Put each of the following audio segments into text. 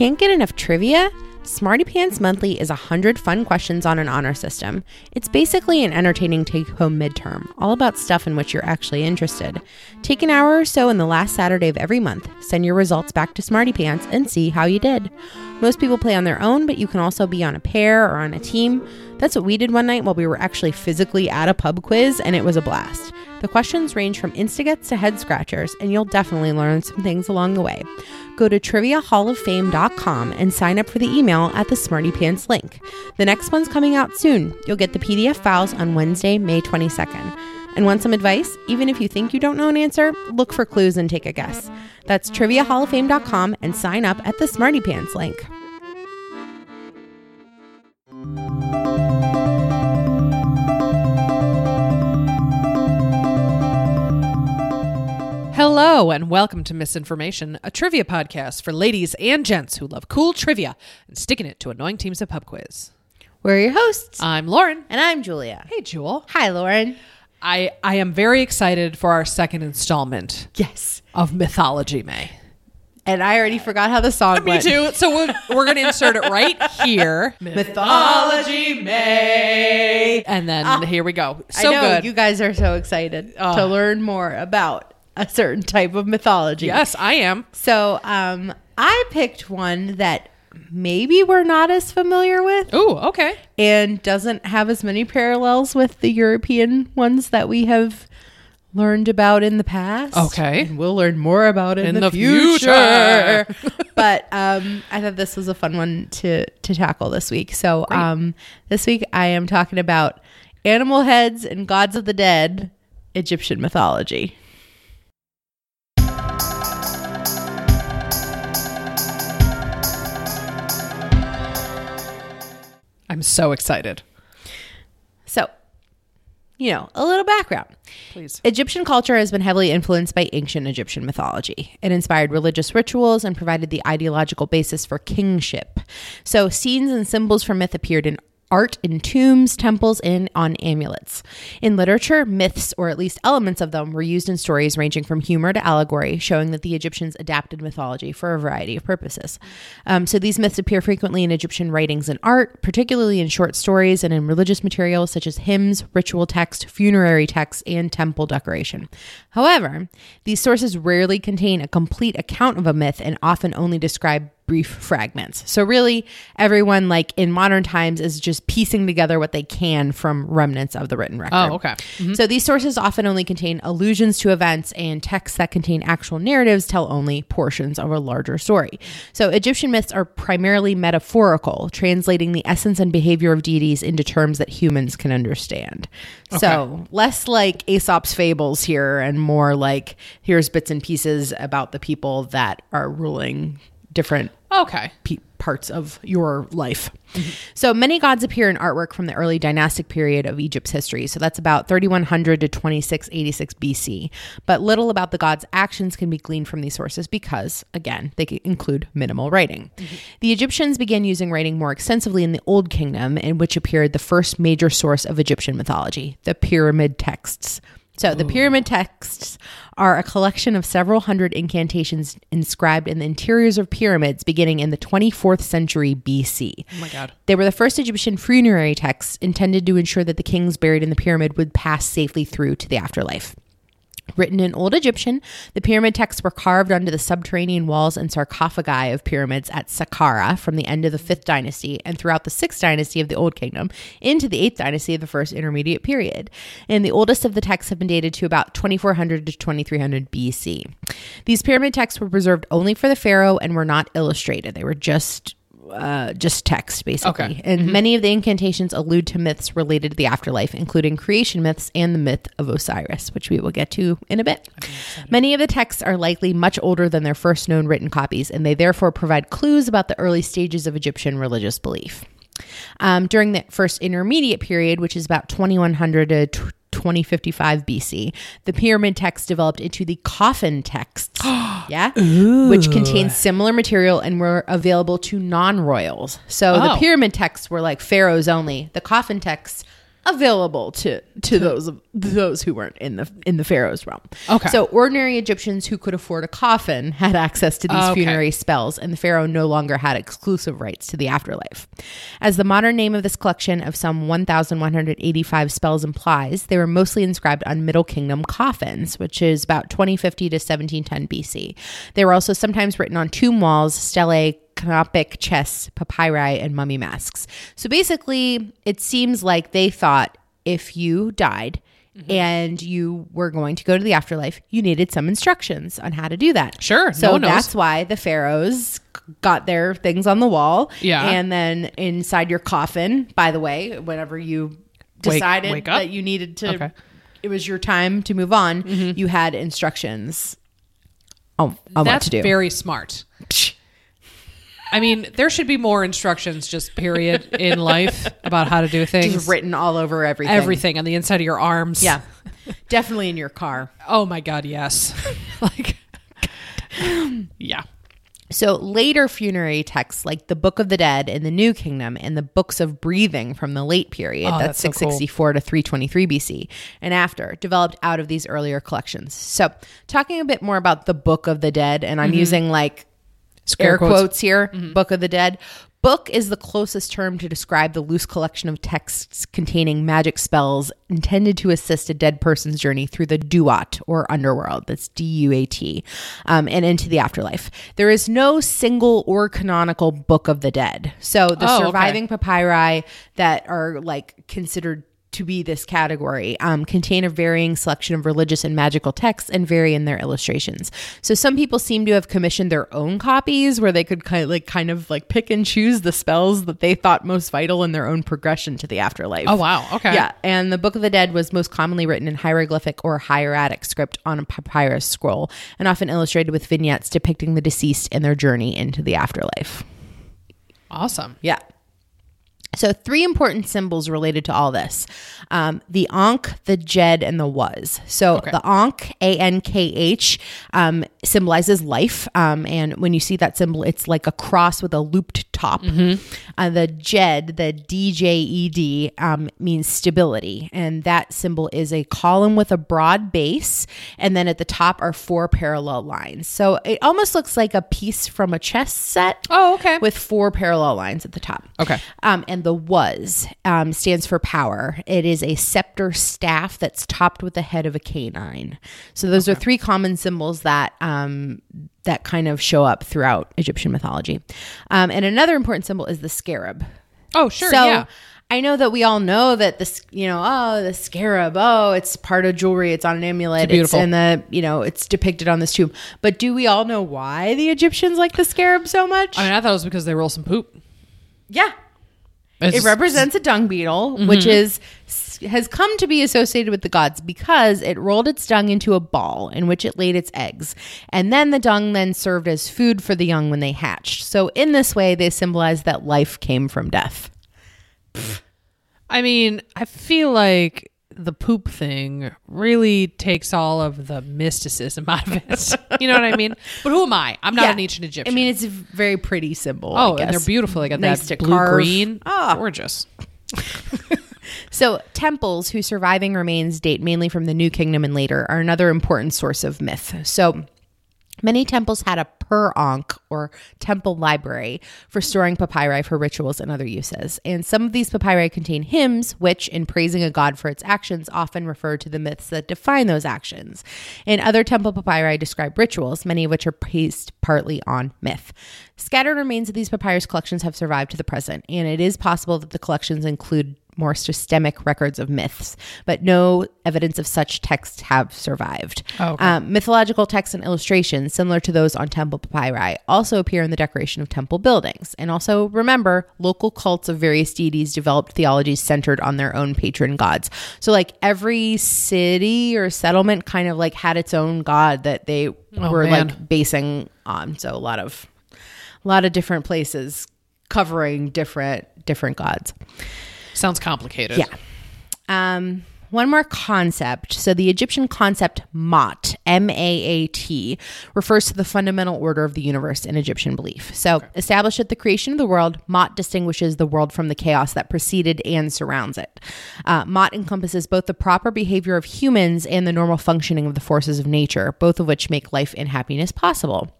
Can't get enough trivia? Smarty Pants Monthly is 100 fun questions on an honor system. It's basically an entertaining take home midterm, all about stuff in which you're actually interested. Take an hour or so in the last Saturday of every month, send your results back to Smarty Pants, and see how you did. Most people play on their own, but you can also be on a pair or on a team. That's what we did one night while we were actually physically at a pub quiz, and it was a blast. The questions range from instigates to head scratchers, and you'll definitely learn some things along the way. Go to triviahalloffame.com and sign up for the email at the Smarty Pants link. The next one's coming out soon. You'll get the PDF files on Wednesday, May 22nd. And want some advice? Even if you think you don't know an answer, look for clues and take a guess. That's triviahalloffame.com and sign up at the Smarty Pants link. Hello, and welcome to Misinformation, a trivia podcast for ladies and gents who love cool trivia and sticking it to annoying teams of pub quiz. We're your hosts. I'm Lauren. and I'm Julia. Hey, Jewel. Hi, Lauren. I, I am very excited for our second installment Yes. of Mythology May. And I already forgot how the song Me went. too. So we're, we're going to insert it right here. Mythology May. And then ah. here we go. So I know good. you guys are so excited ah. to Oh. learn more about a certain type of mythology. yes, I am. So, um, I picked one that maybe we're not as familiar with Oh, okay. and doesn't have as many parallels with the European ones that we have learned about in the past. Okay. And we'll learn more about it in, In the, the future. future. but um, I thought this was a fun one to to tackle this week. So um, this week I am talking about animal heads and gods of the dead, Egyptian mythology. I'm so excited. So, you know, a little background. Please. Egyptian culture has been heavily influenced by ancient Egyptian mythology. It inspired religious rituals and provided the ideological basis for kingship. So, scenes and symbols from myth appeared in art in tombs, temples, and on amulets. In literature, myths, or at least elements of them, were used in stories ranging from humor to allegory, showing that the Egyptians adapted mythology for a variety of purposes. Um, so, these myths appear frequently in Egyptian writings and art, particularly in short stories and in religious materials such as hymns, ritual text, funerary texts, and temple decoration. However, these sources rarely contain a complete account of a myth and often only describe brief fragments. So really everyone like in modern times is just piecing together what they can from remnants of the written oh, record. Oh, okay. Mm-hmm. So these sources often only contain allusions to events and texts that contain actual narratives tell only portions of a larger story. So Egyptian myths are primarily metaphorical, translating the essence and behavior of deities into terms that humans can understand. So less like Aesop's fables here and more like here's bits and pieces about the people that are ruling different Okay. pe- parts of your life. Mm-hmm. So many gods appear in artwork from the early dynastic period of Egypt's history. So that's about 3100 to 2686 BC. But little about the gods' actions can be gleaned from these sources because, again, they include minimal writing. Mm-hmm. The Egyptians began using writing more extensively in the Old Kingdom, in which appeared the first major source of Egyptian mythology, the pyramid texts. So the pyramid texts are a collection of several hundred incantations inscribed in the interiors of pyramids beginning in the 24th century BC. Oh my God. They were the first Egyptian funerary texts intended to ensure that the kings buried in the pyramid would pass safely through to the afterlife. Written in Old Egyptian, the pyramid texts were carved onto the subterranean walls and sarcophagi of pyramids at Saqqara from the end of the 5th dynasty and throughout the 6th dynasty of the Old Kingdom into the 8th dynasty of the First Intermediate Period. And the oldest of the texts have been dated to about 2400 to 2300 BC. These pyramid texts were preserved only for the pharaoh and were not illustrated. They were just uh, just text basically. Okay. And many of the incantations allude to myths related to the afterlife, including creation myths and the myth of Osiris, which we will get to in a bit. Many of the texts are likely much older than their first known written copies, and they therefore provide clues about the early stages of Egyptian religious belief. Um, during the first intermediate period, which is about 2100 to 2055 BC, the pyramid texts developed into the coffin texts. yeah. Which contained similar material and were available to non royals. So the Oh. pyramid texts were like pharaohs only. The coffin texts available to to those those who weren't in the in the pharaoh's realm. Okay. So ordinary Egyptians who could afford a coffin had access to these Okay. funerary spells, and the pharaoh no longer had exclusive rights to the afterlife. As the modern name of this collection of some 1,185 spells implies, they were mostly inscribed on Middle Kingdom coffins, which is about 2050 to 1710 BC. They were also sometimes written on tomb walls, stelae, canopic chests, papyri, and mummy masks. So basically, it seems like they thought if you died, And you were going to go to the afterlife, you needed some instructions on how to do that. Sure, So no that's why the pharaohs got their things on the wall. Yeah. And then inside your coffin, by the way, whenever you decided wake up? that you needed to, Okay. Mm-hmm. it was your time to move on, you had instructions on, on what to do. very smart. I mean, there should be more instructions, just period, in life about how to do things. Just written all over everything. Everything on the inside of your arms. Yeah. Definitely in your car. Oh my God, yes. like, yeah. So later funerary texts like the Book of the Dead in the New Kingdom and the Books of Breathing from the late period, Oh, that's, that's so cool. 664 to 323 BC, and after, developed out of these earlier collections. So talking a bit more about the Book of the Dead, and I'm mm-hmm. using like air quotes. quotes, here, Book of the Dead. Book is the closest term to describe the loose collection of texts containing magic spells intended to assist a dead person's journey through the duat or underworld. That's D U A T, um, and into the afterlife. There is no single or canonical Book of the Dead. So the Oh, okay. surviving papyri that are like considered to be this category um, contain a varying selection of religious and magical texts and vary in their illustrations. So some people seem to have commissioned their own copies where they could kind of like kind of like pick and choose the spells that they thought most vital in their own progression to the afterlife. Oh, wow. Okay. Yeah, and the Book of the Dead was most commonly written in hieroglyphic or hieratic script on a papyrus scroll and often illustrated with vignettes depicting the deceased and their journey into the afterlife. Awesome. Yeah. So, three important symbols related to all this um, the Ankh, the Djed, and the Was. So, the Ankh, A N K H, um, symbolizes life. Um, and when you see that symbol, it's like a cross with a looped top. Uh, the Djed, the D J E D, um, means stability. And that symbol is a column with a broad base. And then at the top are four parallel lines. So, it almost looks like a piece from a chess set Oh, okay. with four parallel lines at the top. Okay. Um, and the was um, stands for power. It is a scepter staff that's topped with the head of a canine. So those are three common symbols that um, that kind of show up throughout Egyptian mythology. Um, and another important symbol is the scarab. oh, sure. so yeah. I know that we all know that this, you know, oh, the scarab, oh, it's part of jewelry, it's on an amulet, it's, beautiful. in the, you know, it's depicted on this tomb. But do we all know why the Egyptians like the scarab so much? I mean, I thought it was because they roll some poop. yeah, It's it represents a dung beetle, Mm-hmm. which is has come to be associated with the gods because it rolled its dung into a ball in which it laid its eggs, and then the dung then served as food for the young when they hatched. So in this way, they symbolize that life came from death. I mean, I feel like the poop thing really takes all of the mysticism out of it. you know what I mean? But who am I? I'm not Yeah. an ancient Egyptian. I mean, it's a very pretty symbol. oh, and they're beautiful. They got Nice that blue carve. green. Ah. Gorgeous. So, temples whose surviving remains date mainly from the New Kingdom and later are another important source of myth. So, many temples had a per ankh or temple library for storing papyri for rituals and other uses. And some of these papyri contain hymns, which, in praising a god for its actions, often refer to the myths that define those actions. And other temple papyri describe rituals, many of which are based partly on myth. Scattered remains of these papyrus collections have survived to the present, and it is possible that the collections include more systemic records of myths, but no evidence of such texts have survived. Oh, okay. Um, mythological texts and illustrations, similar to those on temple papyri, also appear in the decoration of temple buildings. And also remember, local cults of various deities developed theologies centered on their own patron gods. So, like every city or settlement kind of like had its own god that they Oh, were man. like basing on. So, a lot of a lot of different places covering different different gods. Sounds complicated. Yeah. Um, one more concept. So, the Egyptian concept Maat, M A A T, refers to the fundamental order of the universe in Egyptian belief. So, established at the creation of the world, Maat distinguishes the world from the chaos that preceded and surrounds it. Uh, Maat encompasses both the proper behavior of humans and the normal functioning of the forces of nature, both of which make life and happiness possible.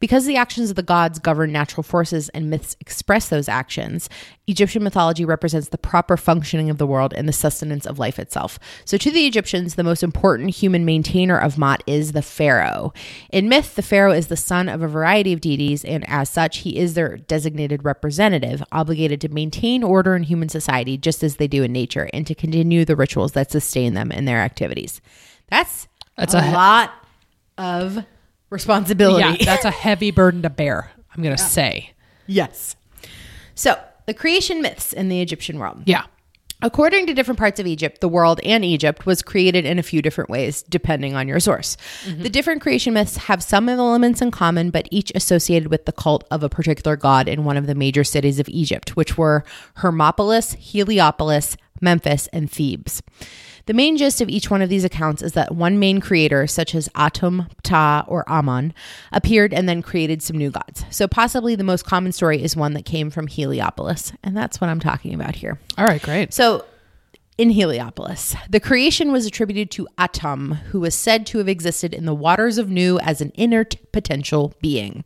Because the actions of the gods govern natural forces and myths express those actions, Egyptian mythology represents the proper functioning of the world and the sustenance of life itself. So, to the Egyptians, the most important human maintainer of Maat is the pharaoh. In myth, the pharaoh is the son of a variety of deities, and as such, he is their designated representative, obligated to maintain order in human society just as they do in nature and to continue the rituals that sustain them in their activities. That's, That's a, a lot of responsibility. Yeah, that's a heavy burden to bear. I'm gonna say. yes. So, the creation myths in the Egyptian world. Yeah. According to different parts of Egypt, the world and Egypt was created in a few different ways, depending on your source. Mm-hmm. The different creation myths have some elements in common, but each associated with the cult of a particular god in one of the major cities of Egypt, which were Hermopolis, Heliopolis, Memphis, and Thebes. The main gist of each one of these accounts is that one main creator, such as Atum, Ptah, or Ammon, appeared and then created some new gods. So, possibly the most common story is one that came from Heliopolis, and that's what I'm talking about here. All right. Great. So, in Heliopolis, the creation was attributed to Atum, who was said to have existed in the waters of Nu as an inert potential being.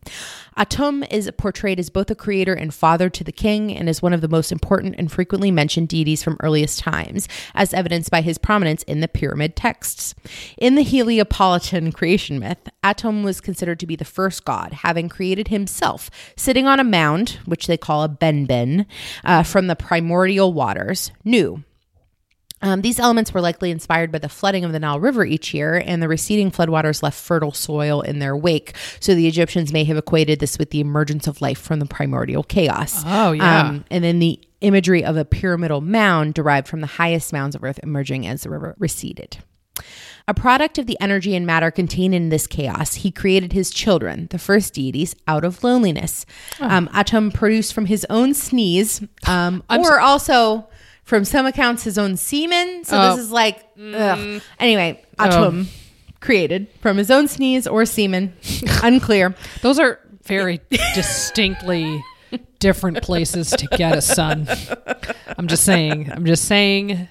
Atum is portrayed as both a creator and father to the king and is one of the most important and frequently mentioned deities from earliest times, as evidenced by his prominence in the pyramid texts. In the Heliopolitan creation myth, Atum was considered to be the first god, having created himself, sitting on a mound, which they call a benben, uh, from the primordial waters, Nu. Um, these elements were likely inspired by the flooding of the Nile River each year, and the receding floodwaters left fertile soil in their wake. So the Egyptians may have equated this with the emergence of life from the primordial chaos. Oh, yeah. Um, and then the imagery of a pyramidal mound derived from the highest mounds of earth emerging as the river receded. A product of the energy and matter contained in this chaos, he created his children, the first deities, out of loneliness. Um, Atum produced from his own sneeze, um, or also from some accounts his own semen. So Oh. this is like, ugh. Mm. anyway, oh. Atum created from his own sneeze or semen, unclear. Those are very distinctly different places to get a son. I'm just saying. I'm just saying.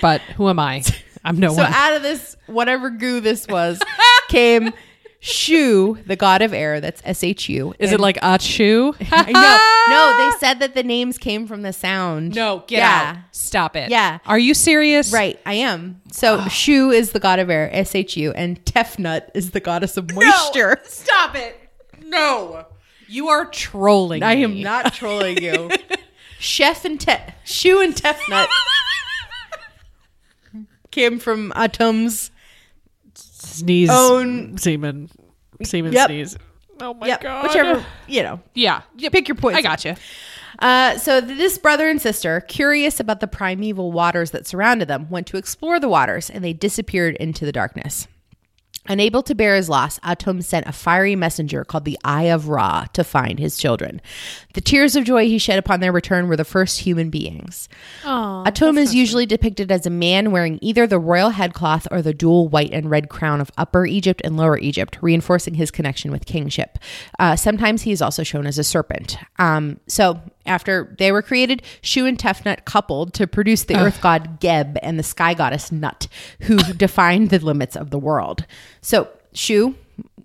But who am I? I'm no So one. So out of this, whatever goo this was, came Shu, the god of air. That's S H U. Is it like Achu? I know. No, they said that the names came from the sound. No, get yeah. out. Stop it. Yeah. Are you serious? Right, I am. So Shu is the god of air, S H U, and Tefnut is the goddess of moisture. Stop it. No. You are trolling. I am me. not trolling you. Chef and Te- Shu and Tefnut came from Atum's sneeze. own. semen. Semen Yep. sneeze. Oh my Yep, god. whichever you know. Yeah. Pick your poison. I got you. Uh, so this brother and sister, curious about the primeval waters that surrounded them, went to explore the waters, and they disappeared into the darkness. Unable to bear his loss, Atum sent a fiery messenger called the Eye of Ra to find his children. The tears of joy he shed upon their return were the first human beings. Atum is usually depicted as a man wearing either the royal headcloth or the dual white and red crown of Upper Egypt and Lower Egypt, reinforcing his connection with kingship. Uh, sometimes he is also shown as a serpent. Um, so after they were created, Shu and Tefnut coupled to produce the earth god Geb and the sky goddess Nut, who defined the limits of the world. So Shu,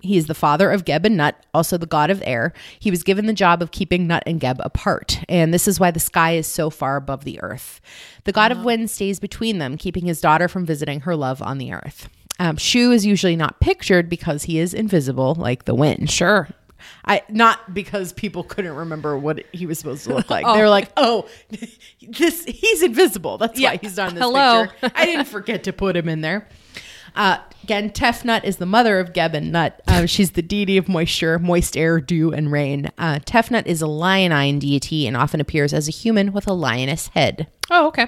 he is the father of Geb and Nut, also the god of air. He was given the job of keeping Nut and Geb apart, and this is why the sky is so far above the earth. The god of wind stays between them, keeping his daughter from visiting her love on the earth. Um, Shu is usually not pictured because he is invisible, like the wind. Sure. I not because people couldn't remember what he was supposed to look like. They were like, "Oh, this he's invisible. That's Yeah. why he's not this Hello. picture." I didn't forget to put him in there. Uh, again, Tefnut is the mother of Geb and Nut. Uh, she's the deity of moisture, moist air, dew, and rain. Uh, Tefnut is a lionine deity and often appears as a human with a lioness head. Oh, okay.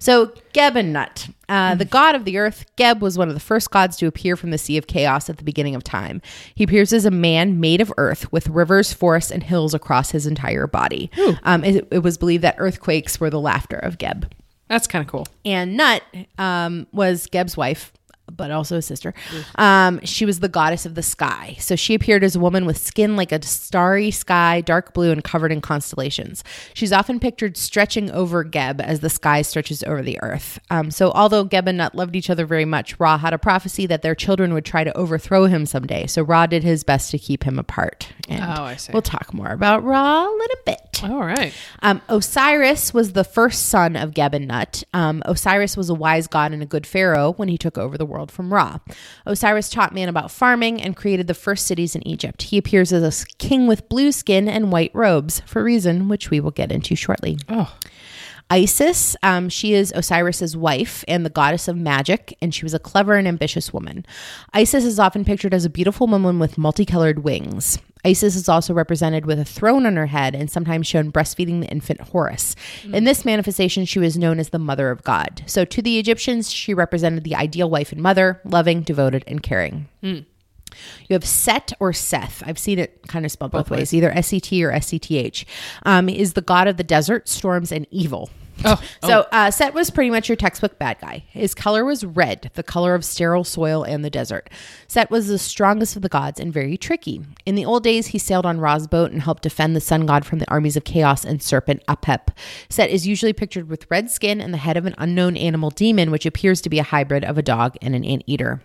So, Geb and Nut, uh, the god of the earth, Geb was one of the first gods to appear from the Sea of Chaos at the beginning of time. He appears as a man made of earth with rivers, forests, and hills across his entire body. Um, it, it was believed that earthquakes were the laughter of Geb. That's kind of cool. And Nut um, was Geb's wife, but also a sister. Um, she was the goddess of the sky. So she appeared as a woman with skin like a starry sky, dark blue, and covered in constellations. She's often pictured stretching over Geb as the sky stretches over the earth. Um, so although Geb and Nut loved each other very much, Ra had a prophecy that their children would try to overthrow him someday. So Ra did his best to keep him apart. And Oh, I see. We'll talk more about Ra a little bit. All right. Um, Osiris was the first son of Geb and Nut. Um, Osiris was a wise god and a good pharaoh when he took over the world from Ra. Osiris taught man about farming and created the first cities in Egypt. He appears as a king with blue skin and white robes, for a reason which we will get into shortly. Oh, Isis, um, she is Osiris's wife and the goddess of magic, and she was a clever and ambitious woman. Isis is often pictured as a beautiful woman with multicolored wings. Isis is also represented with a throne on her head and sometimes shown breastfeeding the infant Horus. In this manifestation, she was known as the mother of God. So to the Egyptians, she represented the ideal wife and mother, loving, devoted, and caring. You have Set or Seth. I've seen it kind of spelled both, ways, either S E T or S E T H. Um, is the god of the desert, storms, and evil. Oh, so uh, Set was pretty much your textbook bad guy. His color was red, the color of sterile soil and the desert. Set was the strongest of the gods and very tricky. In the old days, he sailed on Ra's boat and helped defend the sun god from the armies of chaos and serpent Apep. Set is usually pictured with red skin and the head of an unknown animal demon, which appears to be a hybrid of a dog and an anteater.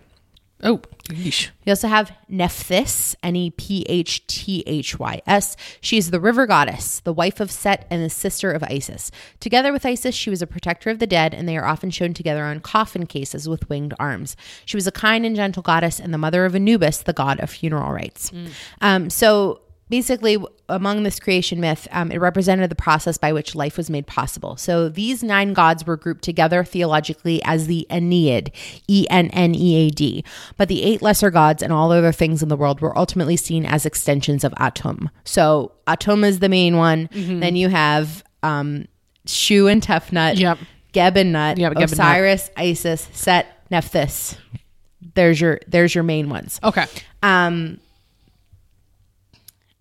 Oh, yeesh. We also have Nephthys, N E P H T H Y S. She is the river goddess, the wife of Set, and the sister of Isis. Together with Isis, she was a protector of the dead, and they are often shown together on coffin cases with winged arms. She was a kind and gentle goddess and the mother of Anubis, the god of funeral rites. Um, so basically among this creation myth um, it represented the process by which life was made possible. So these nine gods were grouped together theologically as the ennead e-n-n-e-a-d but the eight lesser gods and all other things in the world were ultimately seen as extensions of atum. So atum is the main one. Then you have um, shu and tefnut Yep. geb and nut Yep, Geb and Nut. osiris isis set nephthys. There's your there's your main ones. Okay. um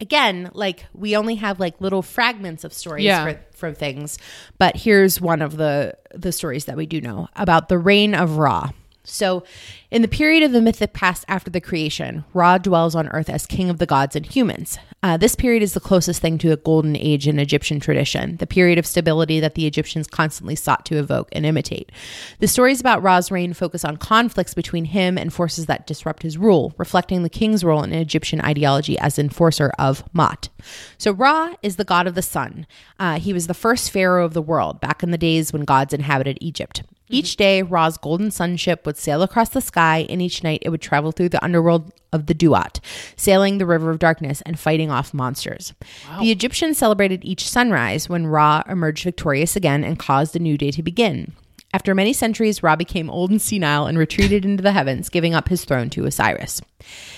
again like we only have like little fragments of stories Yeah. for, for things but here's one of the the stories that we do know about the reign of ra so in the period of the mythic past after the creation ra dwells on earth as king of the gods and humans uh, this period is the closest thing to a golden age in egyptian tradition the period of stability that the egyptians constantly sought to evoke and imitate the stories about ra's reign focus on conflicts between him and forces that disrupt his rule reflecting the king's role in egyptian ideology as enforcer of Ma'at. So Ra is the god of the sun. Uh, he was the first pharaoh of the world back in the days when gods inhabited Egypt. Each day, Ra's golden sun ship would sail across the sky, and each night it would travel through the underworld of the Duat, sailing the river of darkness and fighting off monsters. The Egyptians celebrated each sunrise when Ra emerged victorious again and caused a new day to begin. After many centuries, Ra became old and senile and retreated into the heavens, giving up his throne to Osiris.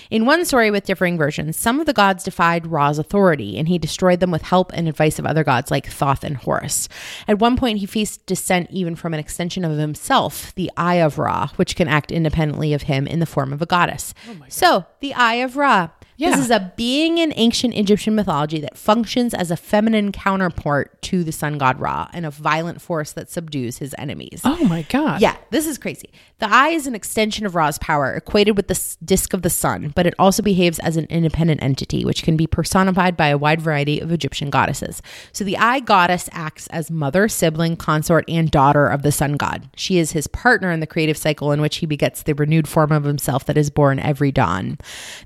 In one story with differing versions, some of the gods defied Ra's authority, and he destroyed them with help and advice of other gods like Thoth and Horus. At one point, he faced dissent even from an extension of himself, the Eye of Ra, which can act independently of him in the form of a goddess. Oh so, the Eye of Ra. Yeah. This is a being in ancient Egyptian mythology that functions as a feminine counterpart to the sun god Ra and a violent force that subdues his enemies. Oh my god. Yeah, this is crazy. The eye is an extension of Ra's power, equated with the disk of the sun, but it also behaves as an independent entity, which can be personified by a wide variety of Egyptian goddesses. So the eye goddess acts as mother, sibling, consort, and daughter of the sun god. She is his partner in the creative cycle in which he begets the renewed form of himself that is born every dawn.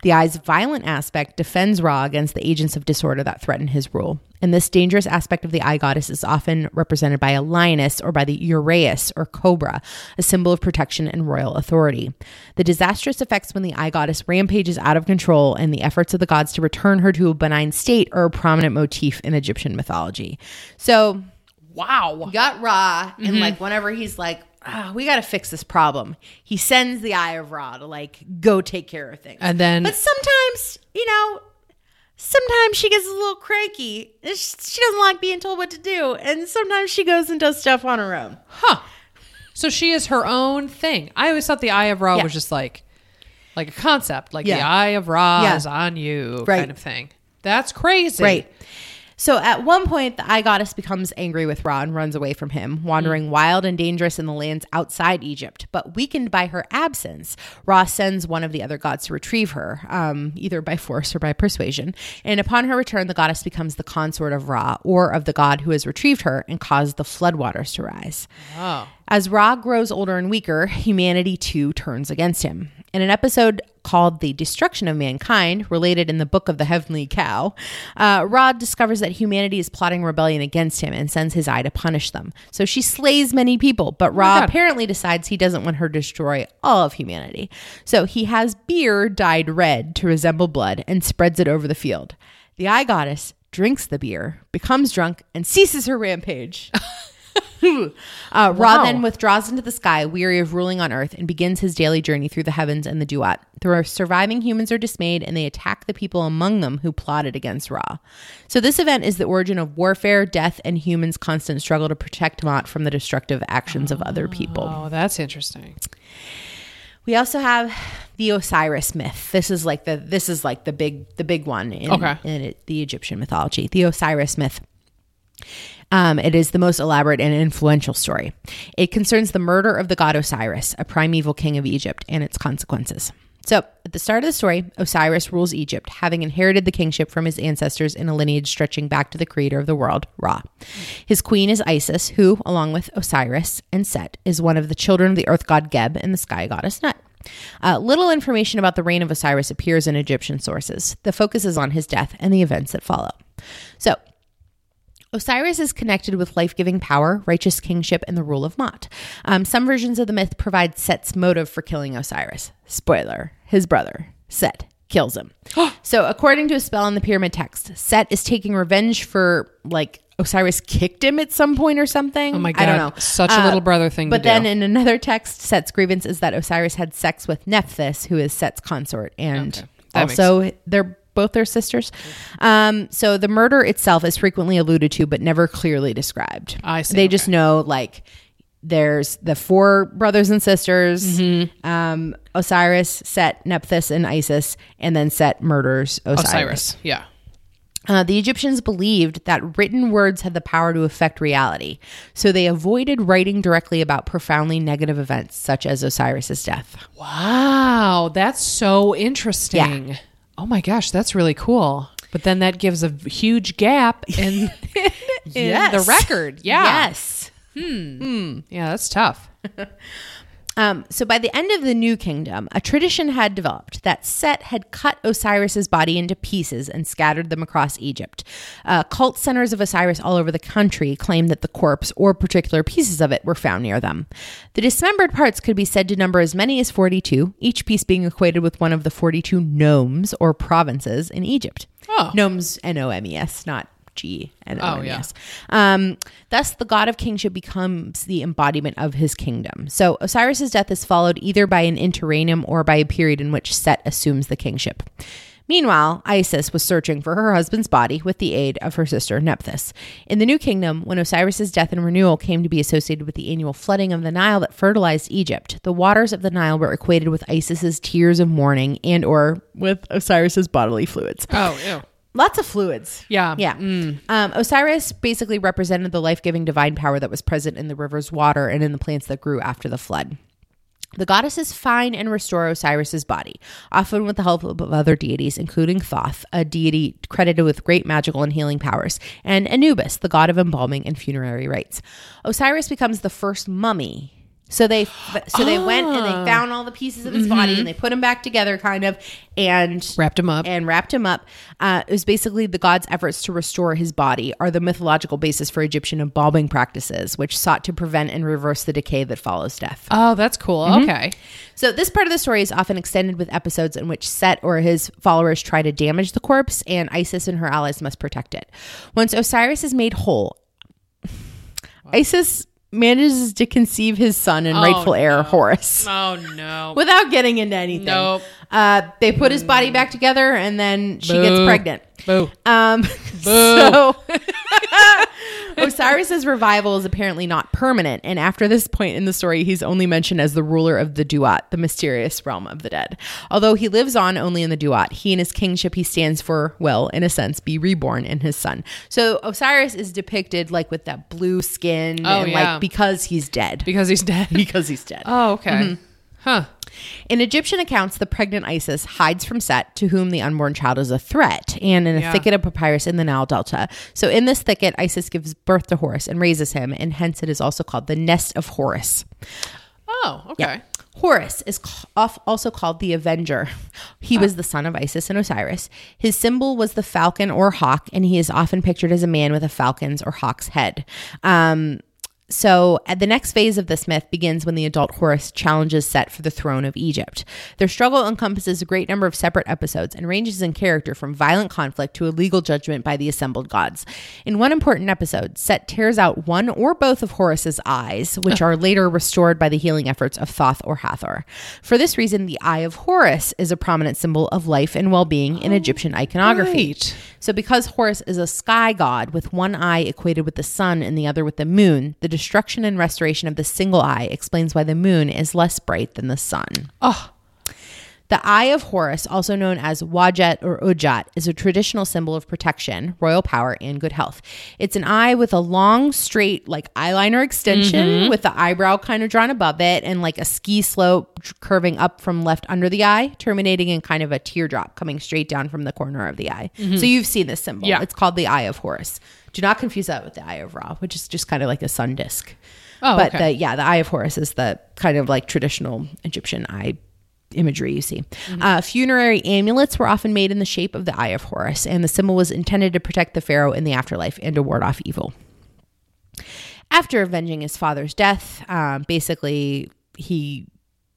The eye's violent aspect defends Ra against the agents of disorder that threaten his rule. And this dangerous aspect of the eye goddess is often represented by a lioness or by the uraeus or cobra, a symbol of protection and royal authority. The disastrous effects when the eye goddess rampages out of control and the efforts of the gods to return her to a benign state are a prominent motif in Egyptian mythology. So Wow. you got Ra, and mm-hmm. like whenever he's like, ah, we got to fix this problem, he sends the Eye of Ra to like go take care of things. And then But sometimes, you know, sometimes she gets a little cranky. She doesn't like being told what to do. And sometimes she goes and does stuff on her own. Huh. So she is her own thing. I always thought the Eye of Ra Yeah. was just like like a concept, like the Eye of Ra Yeah. is on you Right. kind of thing. That's crazy. Right. So at one point, the eye goddess becomes angry with Ra and runs away from him, wandering wild and dangerous in the lands outside Egypt. But weakened by her absence, Ra sends one of the other gods to retrieve her, um, either by force or by persuasion. And upon her return, the goddess becomes the consort of Ra, or of the god who has retrieved her and caused the floodwaters to rise. Oh. As Ra grows older and weaker, humanity too turns against him. In an episode called The Destruction of Mankind, related in the Book of the Heavenly Cow, uh, Ra discovers that humanity is plotting rebellion against him and sends his eye to punish them. So she slays many people, but Ra God. apparently decides he doesn't want her to destroy all of humanity. So he has beer dyed red to resemble blood and spreads it over the field. The eye goddess drinks the beer, becomes drunk, and ceases her rampage. uh, Ra then withdraws into the sky, weary of ruling on earth, and begins his daily journey through the heavens and the duat. The surviving humans are dismayed, and they attack the people among them who plotted against Ra. So, this event is the origin of warfare, death, and humans' constant struggle to protect Maat from the destructive actions of other people. Oh, that's interesting. We also have the Osiris myth. This is like the this is like the big the big one in, Okay. in the Egyptian mythology. The Osiris myth. Um, it is the most elaborate and influential story. It concerns the murder of the god Osiris, a primeval king of Egypt, and its consequences. So, at the start of the story, Osiris rules Egypt, having inherited the kingship from his ancestors in a lineage stretching back to the creator of the world, Ra. His queen is Isis, who, along with Osiris and Set, is one of the children of the earth god Geb and the sky goddess Nut. Uh, little information about the reign of Osiris appears in Egyptian sources. The focus is on his death and the events that follow. So, Osiris is connected with life giving power, righteous kingship, and the rule of Maat. Um, some versions of the myth provide Set's motive for killing Osiris. Spoiler his brother, Set, kills him. so, according to a spell in the pyramid text, Set is taking revenge for, like, Osiris kicked him at some point or something. Oh my god! I don't know. Such a little brother thing to But then do. in another text, Set's grievance is that Osiris had sex with Nephthys, who is Set's consort, and Okay. Also they're both their sisters. Um, so the murder itself is frequently alluded to, but never clearly described. I see, They just know like there's the four brothers and sisters, Mm-hmm. um, Osiris, Set, Nephthys, and Isis, and then Set murders Osiris. Osiris. Yeah. Uh, the Egyptians believed that written words had the power to affect reality, so they avoided writing directly about profoundly negative events such as Osiris's death. Wow, that's so interesting. Oh my gosh, that's really cool. But then that gives a huge gap in, in Yes. the record. Yeah. Yes. Hmm. Yeah, that's tough. Um, so by the end of the New Kingdom, a tradition had developed that Set had cut Osiris's body into pieces and scattered them across Egypt. Uh, cult centers of Osiris all over the country claimed that the corpse or particular pieces of it were found near them. The dismembered parts could be said to number as many as 42, each piece being equated with one of the 42 nomes or provinces in Egypt. Oh. Nomes, N O M E S, not G N O M E yeah. Um, thus, the god of kingship becomes the embodiment of his kingdom. So, Osiris's death is followed either by an interregnum or by a period in which Set assumes the kingship. Meanwhile, Isis was searching for her husband's body with the aid of her sister Nephthys. In the New Kingdom, when Osiris's death and renewal came to be associated with the annual flooding of the Nile that fertilized Egypt, the waters of the Nile were equated with Isis's tears of mourning and or with Osiris's bodily fluids. Oh, ew. Lots of fluids. Yeah. Yeah. Um, Osiris basically represented the life giving divine power that was present in the river's water and in the plants that grew after the flood. The goddesses find and restore Osiris's body, often with the help of other deities, including Thoth, a deity credited with great magical and healing powers, and Anubis, the god of embalming and funerary rites. Osiris becomes the first mummy. So they so they went and they found all the pieces of his body and they put him back together, kind of, and Wrapped him up. and wrapped him up. Uh, it was basically the god's efforts to restore his body are the mythological basis for Egyptian embalming practices, which sought to prevent and reverse the decay that follows death. Oh, that's cool. Mm-hmm. Okay. So this part of the story is often extended with episodes in which Set or his followers try to damage the corpse, and Isis and her allies must protect it. Once Osiris is made whole, Isis manages to conceive his son and rightful heir Horus. Oh no. without getting into anything. Nope. Uh, they put his body back together, and then she gets pregnant. Boo. Um, so Osiris's revival is apparently not permanent, and after this point in the story, he's only mentioned as the ruler of the Duat, the mysterious realm of the dead. Although he lives on only in the Duat, he and his kingship he stands for will, in a sense, be reborn in his son. So Osiris is depicted like with that blue skin, Oh, and yeah. like because he's dead. because he's dead. Because he's dead. Oh, okay. Huh. In Egyptian accounts, the pregnant Isis hides from Set, to whom the unborn child is a threat, and in a Yeah. thicket of papyrus in the Nile Delta. So, in this thicket, Isis gives birth to Horus and raises him, and hence it is also called the nest of Horus. Oh, okay. Horus is also called the Avenger. He was the son of Isis and Osiris. His symbol was the falcon or hawk, and he is often pictured as a man with a falcon's or hawk's head. Um, so, at the next phase of this myth begins when the adult Horus challenges Set for the throne of Egypt. Their struggle encompasses a great number of separate episodes and ranges in character from violent conflict to a legal judgment by the assembled gods. In one important episode, Set tears out one or both of Horus's eyes, which are later restored by the healing efforts of Thoth or Hathor. For this reason, the Eye of Horus is a prominent symbol of life and well being in oh, Egyptian iconography. Right. So, because Horus is a sky god with one eye equated with the sun and the other with the moon, the destruction and restoration of the single eye explains why the moon is less bright than the sun. Oh, The Eye of Horus, also known as Wadjet or Udjat, is a traditional symbol of protection, royal power, and good health. It's an eye with a long, straight, like eyeliner extension mm-hmm. with the eyebrow kind of drawn above it and like a ski slope curving up from left under the eye, terminating in kind of a teardrop coming straight down from the corner of the eye. Mm-hmm. So you've seen this symbol. Yeah. It's called the Eye of Horus. Do not confuse that with the Eye of Ra, which is just kind of like a sun disk. Oh, but okay. the yeah, the Eye of Horus is the kind of like traditional Egyptian eye imagery you see. Uh, funerary amulets were often made in the shape of the Eye of Horus, and the symbol was intended to protect the pharaoh in the afterlife and to ward off evil. After avenging his father's death, um, basically he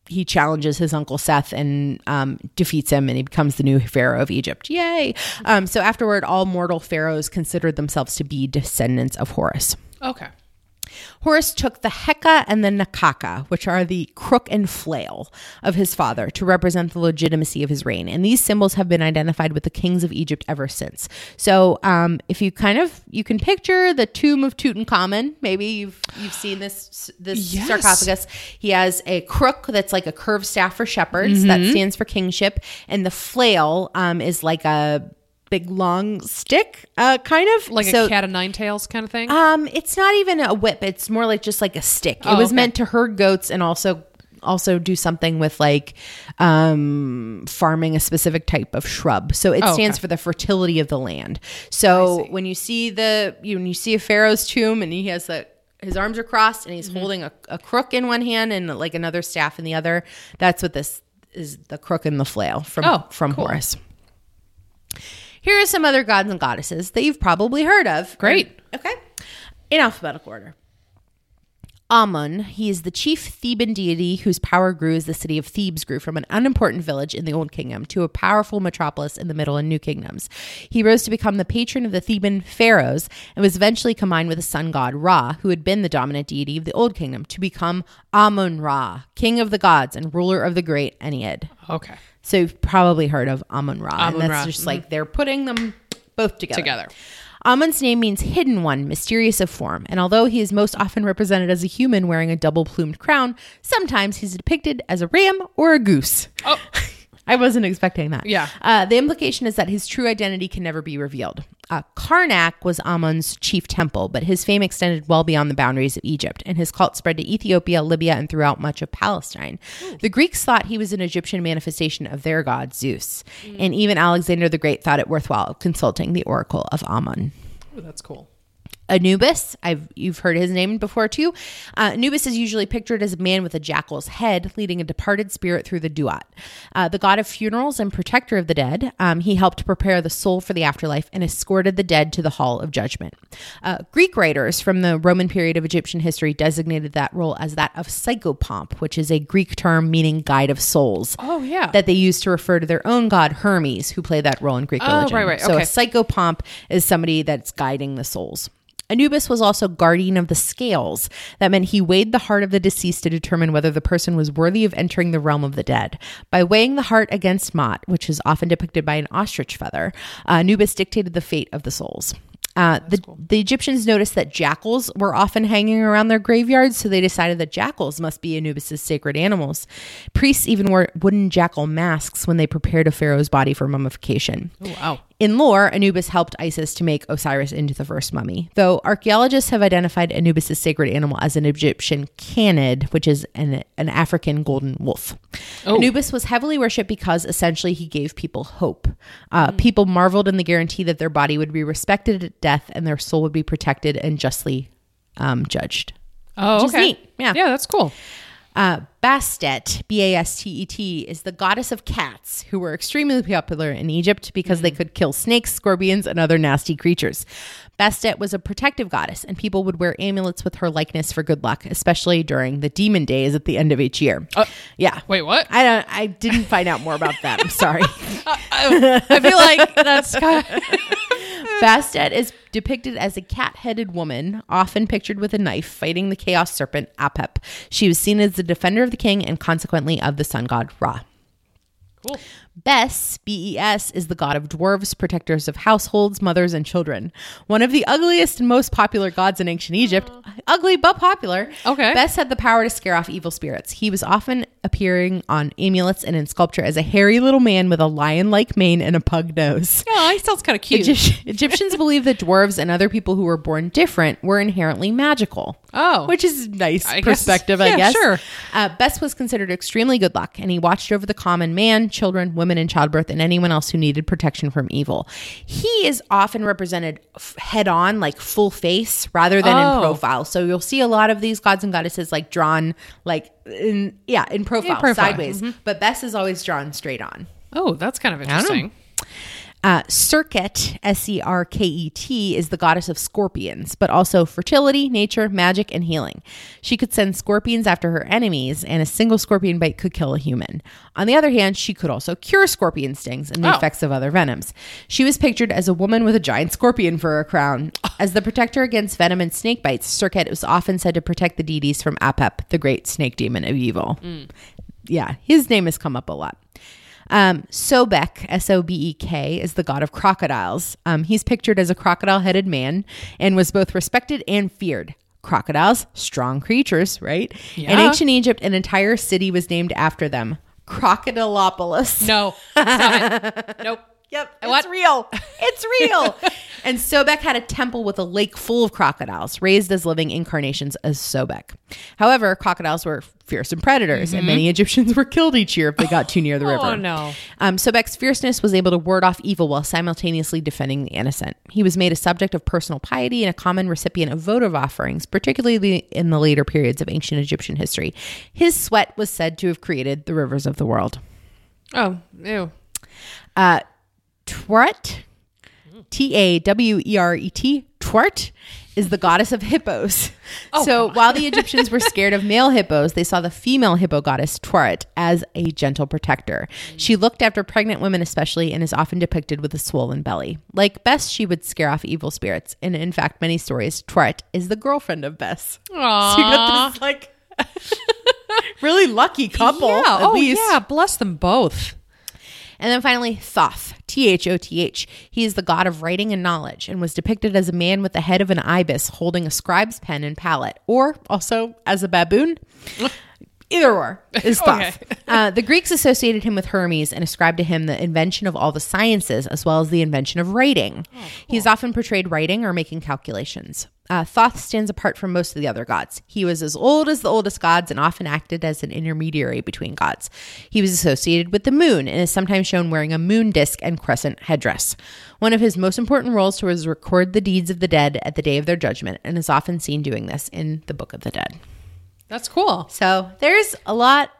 he challenges his uncle Seth and um, defeats him, and he becomes the new pharaoh of Egypt. Yay! Um, so afterward, all mortal pharaohs considered themselves to be descendants of Horus. okay. Horus took the Heka and the Nekhakha, which are the crook and flail of his father, to represent the legitimacy of his reign. And these symbols have been identified with the kings of Egypt ever since. So, um, if you kind of you can picture the tomb of Tutankhamun, maybe you've you've seen this this Yes. sarcophagus. He has a crook that's like a curved staff for shepherds that stands for kingship, and the flail um, is like a big long stick, uh, kind of Like So- a cat of nine tails kind of thing. um, it's not even a whip. It's more like just like a stick. It Oh, was okay. meant to herd goats and also also do something with like um farming a specific type of shrub. So it Oh, stands okay. for the fertility of the land. So when you see the you when you see a pharaoh's tomb and he has the his arms are crossed and he's Mm-hmm. holding a, a crook in one hand and like another staff in the other. That's what this is the crook and the flail from Oh, from cool. Horus. Here are some other gods and goddesses that you've probably heard of. Great. Okay. In alphabetical order. Amun, he is the chief Theban deity whose power grew as the city of Thebes grew from an unimportant village in the Old Kingdom to a powerful metropolis in the Middle and New Kingdoms. He rose to become the patron of the Theban pharaohs and was eventually combined with the sun god Ra, who had been the dominant deity of the Old Kingdom, to become Amun Ra, king of the gods and ruler of the great Ennead. okay. So you've probably heard of Amun Ra. and that's Amun-Ra. just mm-hmm. like they're putting them both together. Together. Amun's name means hidden one, mysterious of form, and although he is most often represented as a human wearing a double plumed crown, sometimes he's depicted as a ram or a goose. Oh, I wasn't expecting that. Yeah. Uh, the implication is that his true identity can never be revealed. Uh, Karnak was Amun's chief temple, but his fame extended well beyond the boundaries of Egypt, and his cult spread to Ethiopia, Libya, and throughout much of Palestine. The Greeks thought he was an Egyptian manifestation of their god Zeus, and even Alexander the Great thought it worthwhile consulting the oracle of Amun. Ooh, that's cool. Anubis, I've you've heard his name before too. Uh, Anubis is usually pictured as a man with a jackal's head, leading a departed spirit through the duat. Uh, the god of funerals and protector of the dead, um, he helped prepare the soul for the afterlife and escorted the dead to the hall of judgment. Uh, Greek writers from the Roman period of Egyptian history designated that role as that of psychopomp, which is a Greek term meaning guide of souls Oh, yeah. that they used to refer to their own god Hermes, who played that role in Greek Oh, religion. right, right, So okay. a psychopomp is somebody that's guiding the souls. Anubis was also guardian of the scales. That meant he weighed the heart of the deceased to determine whether the person was worthy of entering the realm of the dead. By weighing the heart against Maat, which is often depicted by an ostrich feather, uh, Anubis dictated the fate of the souls. Uh, the, the Egyptians noticed that jackals were often hanging around their graveyards, so they decided that jackals must be Anubis's sacred animals. Priests even wore wooden jackal masks when they prepared a pharaoh's body for mummification. Oh, wow. In lore, Anubis helped Isis to make Osiris into the first mummy, though archaeologists have identified Anubis' sacred animal as an Egyptian canid, which is an, an African golden wolf. Oh. Anubis was heavily worshipped because essentially he gave people hope. Uh, People marveled in the guarantee that their body would be respected at death and their soul would be protected and justly um, judged. Oh, okay. neat. Yeah. Yeah, that's cool. Uh, Bastet, B A S T E T, is the goddess of cats who were extremely popular in Egypt because they mm. could kill snakes, scorpions, and other nasty creatures. Bastet was a protective goddess, and people would wear amulets with her likeness for good luck, especially during the demon days at the end of each year. Uh, yeah. Wait, what? I don't. I didn't find out more about that. I'm sorry. Uh, I feel like that's kind of, Bastet is depicted as a cat-headed woman, often pictured with a knife, fighting the chaos serpent Apep. She was seen as the defender of the king and consequently of the sun god Ra. cool. Bes, B E S, is the god of dwarves, protectors of households, mothers, and children. One of the ugliest and most popular gods in ancient Egypt. Ugly but popular. Okay. Bes had the power to scare off evil spirits. He was often appearing on amulets and in sculpture as a hairy little man with a lion like mane and a pug nose. Oh, he sounds kind of cute. Egypt- Egyptians believe that dwarves and other people who were born different were inherently magical. Oh. which is nice I guess- perspective, I yeah, guess. sure. Uh, Bes was considered extremely good luck, and he watched over the common man, children, women in childbirth, and anyone else who needed protection from evil. He is often represented f- head on, like full face, rather than in Oh. profile. So you'll see a lot of these gods and goddesses like drawn, like in yeah, in profile, profile. sideways. Mm-hmm. But Bes is always drawn straight on. oh, that's kind of interesting. Uh, Serket, S E R K E T, is the goddess of scorpions, but also fertility, nature, magic, and healing. She could send scorpions after her enemies, and a single scorpion bite could kill a human. On the other hand, she could also cure scorpion stings and the Oh. effects of other venoms. She was pictured as a woman with a giant scorpion for a crown. As the protector against venom and snake bites, Serket was often said to protect the deities from Apep, the great snake demon of evil. Yeah, his name has come up a lot. Um, Sobek, S O B E K, is the god of crocodiles. Um, he's pictured as a crocodile headed man and was both respected and feared. Crocodiles, strong creatures, right? Yeah. In ancient Egypt, an entire city was named after them Crocodilopolis. No. Stop it. Nope. Yep, it's What? real. It's real. and Sobek had a temple with a lake full of crocodiles, raised as living incarnations of Sobek. However, crocodiles were fearsome predators, and many Egyptians were killed each year if they got too near the river. Oh, no. Um, Sobek's fierceness was able to ward off evil while simultaneously defending the innocent. He was made a subject of personal piety and a common recipient of votive offerings, particularly in the later periods of ancient Egyptian history. His sweat was said to have created the rivers of the world. Oh, ew. Uh, Taweret, T A W E R E T, Taweret, is the goddess of hippos. Oh, so while the Egyptians were scared of male hippos, they saw the female hippo goddess Taweret as a gentle protector. She looked after pregnant women, especially, and is often depicted with a swollen belly. Like Bes, she would scare off evil spirits. And in fact, many stories, Taweret is the girlfriend of Bes. Aww. So you got this like really lucky couple. yeah. at oh, least. yeah. Bless them both. And then finally, Thoth, T H O T H. He is the god of writing and knowledge and was depicted as a man with the head of an ibis holding a scribe's pen and palette, or also as a baboon. Either or is Thoth. Okay. uh, the Greeks associated him with Hermes and ascribed to him the invention of all the sciences as well as the invention of writing. He's often portrayed writing or making calculations. Uh, Thoth stands apart from most of the other gods. He was as old as the oldest gods and often acted as an intermediary between gods. He was associated with the moon and is sometimes shown wearing a moon disk and crescent headdress. One of his most important roles was to record the deeds of the dead at the day of their judgment and is often seen doing this in the Book of the Dead. That's cool. So there's a lot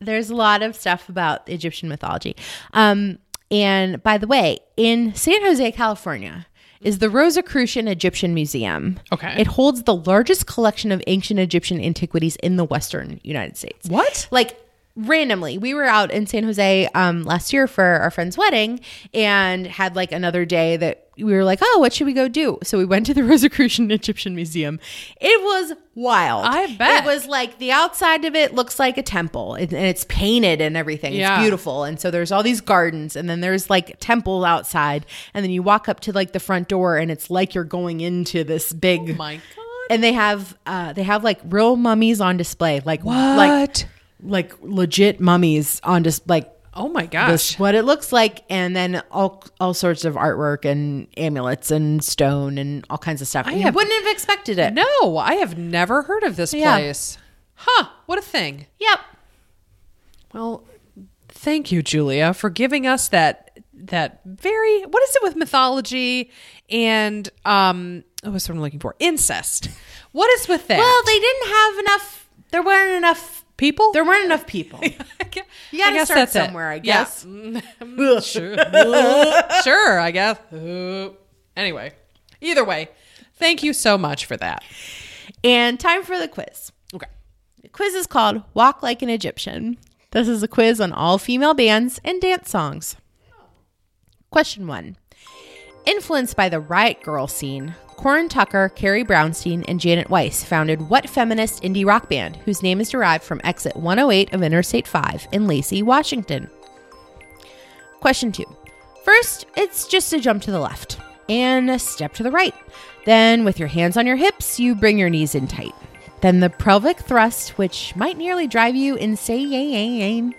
there's a lot of stuff about Egyptian mythology. Um, and by the way, in San Jose, California, is the Rosicrucian Egyptian Museum. Okay. It holds the largest collection of ancient Egyptian antiquities in the Western United States. What? Like randomly we were out in san jose um, last year for our friend's wedding and had like another day that we were like oh what should we go do so we went to the rosicrucian egyptian museum it was wild I bet. it was like the outside of it looks like a temple and it's painted and everything Yeah. it's beautiful and so there's all these gardens and then there's like temple outside and then you walk up to like the front door and it's like you're going into this big Oh my god. and they have uh they have like real mummies on display like like What? like legit mummies on just like Oh my this, gosh. what it looks like and then all all sorts of artwork and amulets and stone and all kinds of stuff I have- wouldn't have expected it No, I have never heard of this Yeah. place. Huh, what a thing. yep Well, thank you, Julia, for giving us that that very what is it with mythology and um oh, what's what I'm looking for? Incest. What is with that? well they didn't have enough there weren't enough people? there weren't enough people you gotta start somewhere, I guess. sure. sure, I guess. Anyway, either way, thank you so much for that. and time for the quiz Okay. the quiz is called walk like an egyptian this is a quiz on all female bands and dance songs question one Influenced by the Riot Grrrl scene, Corin Tucker, Carrie Brownstein, and Janet Weiss founded what feminist indie rock band whose name is derived from exit 108 of Interstate 5 in Lacey, Washington? Question two. First, it's just a jump to the left and a step to the right. Then, with your hands on your hips, you bring your knees in tight. Then the pelvic thrust, which might nearly drive you insane,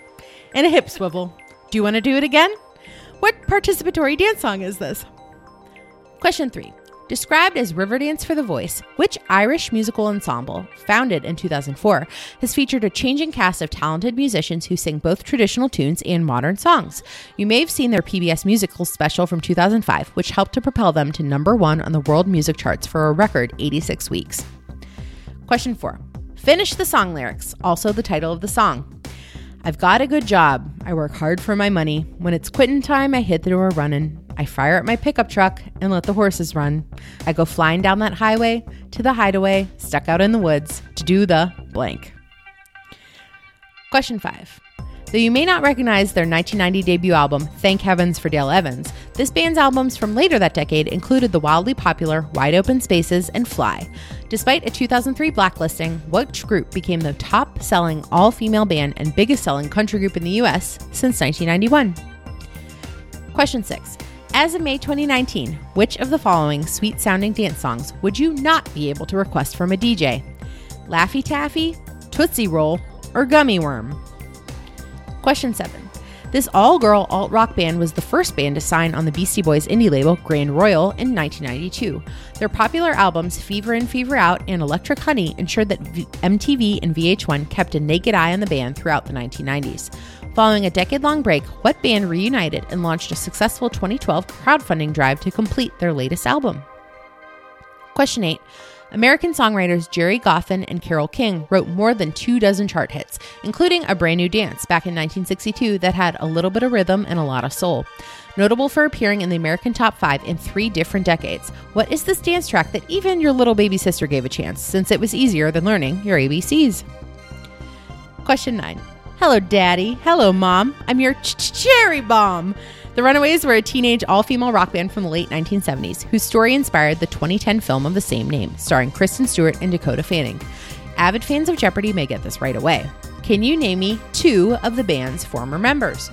and a hip swivel. Do you want to do it again? What participatory dance song is this? Question three. Described as Riverdance for the Voice, which Irish musical ensemble, founded in 2004, has featured a changing cast of talented musicians who sing both traditional tunes and modern songs? You may have seen their PBS musical special from 2005, which helped to propel them to number one on the world music charts for a record 86 weeks. Question four. Finish the song lyrics, also the title of the song. I've got a good job. I work hard for my money. When it's quitting time, I hit the door running. I fire up my pickup truck and let the horses run. I go flying down that highway to the hideaway, stuck out in the woods, to do the blank. Question five. Though you may not recognize their 1990 debut album, Thank Heavens for Dale Evans, this band's albums from later that decade included the wildly popular Wide Open Spaces and Fly. Despite a 2003 blacklisting, which group became the top selling all female band and biggest selling country group in the US since 1991? Question six. As of May 2019, which of the following sweet sounding dance songs would you not be able to request from a DJ? Laffy Taffy, Tootsie Roll, or Gummy Worm? Question 7. This all girl alt rock band was the first band to sign on the Beastie Boys indie label Grand Royal in 1992. Their popular albums Fever In, Fever Out, and Electric Honey ensured that v- MTV and VH1 kept a naked eye on the band throughout the 1990s. Following a decade long break, what band reunited and launched a successful 2012 crowdfunding drive to complete their latest album? Question 8. American songwriters Gerry Goffin and Carole King wrote more than two dozen chart hits, including A Brand New Dance back in 1962 that had a little bit of rhythm and a lot of soul. Notable for appearing in the American top five in three different decades, what is this dance track that even your little baby sister gave a chance, since it was easier than learning your ABCs? Question 9. Hello, Daddy. Hello, Mom. I'm your ch- ch- cherry bomb. The Runaways were a teenage all female rock band from the late 1970s whose story inspired the 2010 film of the same name, starring Kristen Stewart and Dakota Fanning. Avid fans of Jeopardy may get this right away. Can you name me two of the band's former members?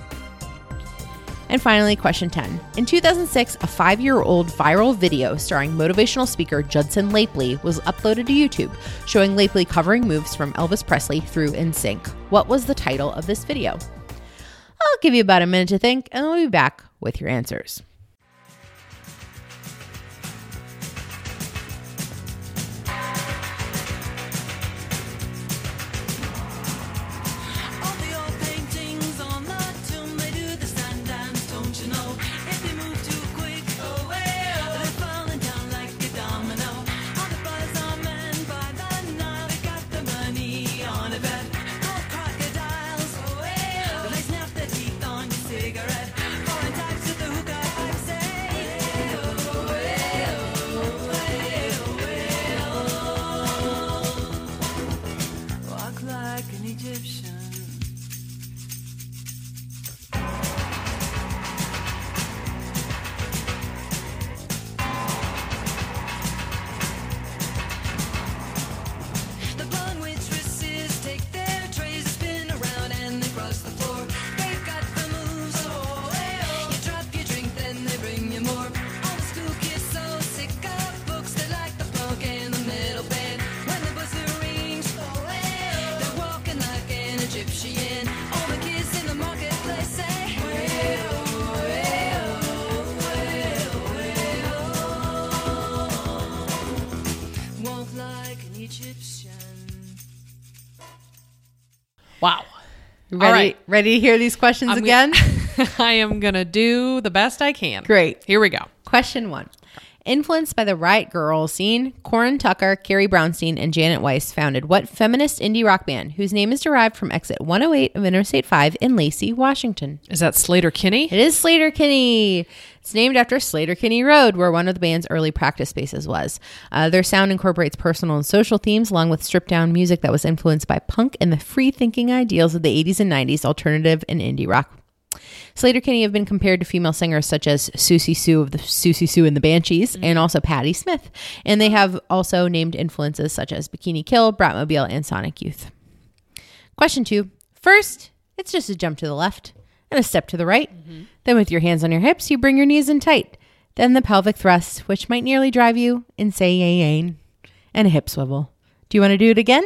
And finally, question 10. In 2006, a five year old viral video starring motivational speaker Judson Laipply was uploaded to YouTube, showing Lapely covering moves from Elvis Presley through NSYNC. What was the title of this video? I'll give you about a minute to think, and we'll be back with your answers. Ready, All right. ready to hear these questions I'm again? gonna- I am going to do the best I can. Great. Here we go. Question one. Influenced by the Riot Grrrl scene, Corin Tucker, Carrie Brownstein, and Janet Weiss founded what feminist indie rock band whose name is derived from exit 108 of Interstate 5 in Lacey, Washington? Is that Sleater-Kinney? It is Sleater-Kinney. It's named after Sleater Kinney Road, where one of the band's early practice spaces was. Uh, their sound incorporates personal and social themes, along with stripped down music that was influenced by punk and the free thinking ideals of the 80s and 90s alternative and indie rock. Sleater-Kinney have been compared to female singers such as Siouxsie Sioux of the Siouxsie Sioux and the Banshees, and also Patti Smith. And they have also named influences such as Bikini Kill, Bratmobile, and Sonic Youth. Question two. First, it's just a jump to the left and a step to the right. Then, with your hands on your hips, you bring your knees in tight. Then the pelvic thrust, which might nearly drive you insane, and a hip swivel. Do you want to do it again?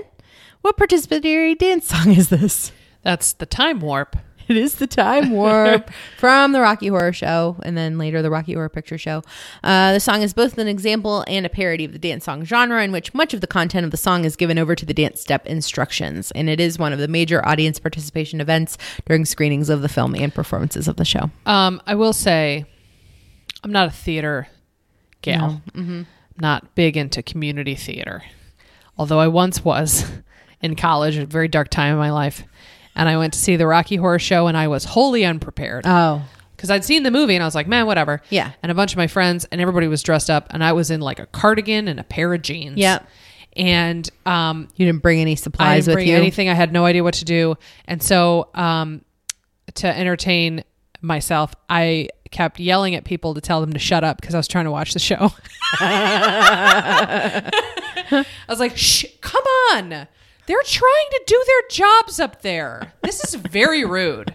What participatory dance song is this? That's the time warp. It is the Time Warp from the Rocky Horror Show and then later the Rocky Horror Picture Show. Uh, the song is both an example and a parody of the dance song genre, in which much of the content of the song is given over to the dance step instructions. And it is one of the major audience participation events during screenings of the film and performances of the show. Um, I will say, I'm not a theater gal. Not big into community theater, although I once was in college, a very dark time in my life. And I went to see the Rocky Horror Show, and I was wholly unprepared Oh, because I'd seen the movie, and I was like, "Man, whatever." Yeah. And a bunch of my friends and everybody was dressed up, and I was in like a cardigan and a pair of jeans. Yeah. And um, you didn't bring any I supplies didn't with bring you. anything. I had no idea what to do, and so um, to entertain myself, I kept yelling at people to tell them to shut up because I was trying to watch the show. I was like, "Shh, come on! They're trying to do their jobs up there. This is very rude."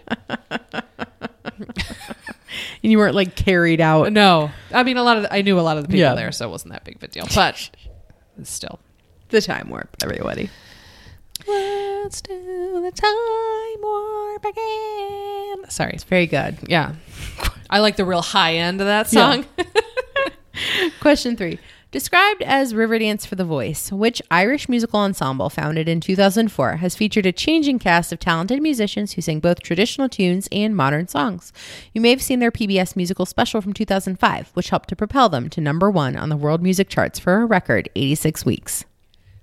And you weren't like carried out. No, I mean a lot of the, I knew a lot of the people Yeah. there, so it wasn't that big of a deal. But still, The Time Warp, everybody. let's do the time warp again. Sorry, it's Very good. yeah, I like the real high end of that song. Question three. Described as Riverdance for the Voice, which Irish musical ensemble founded in 2004 has featured a changing cast of talented musicians who sing both traditional tunes and modern songs. You may have seen their PBS musical special from 2005, which helped to propel them to number one on the world music charts for a record 86 weeks.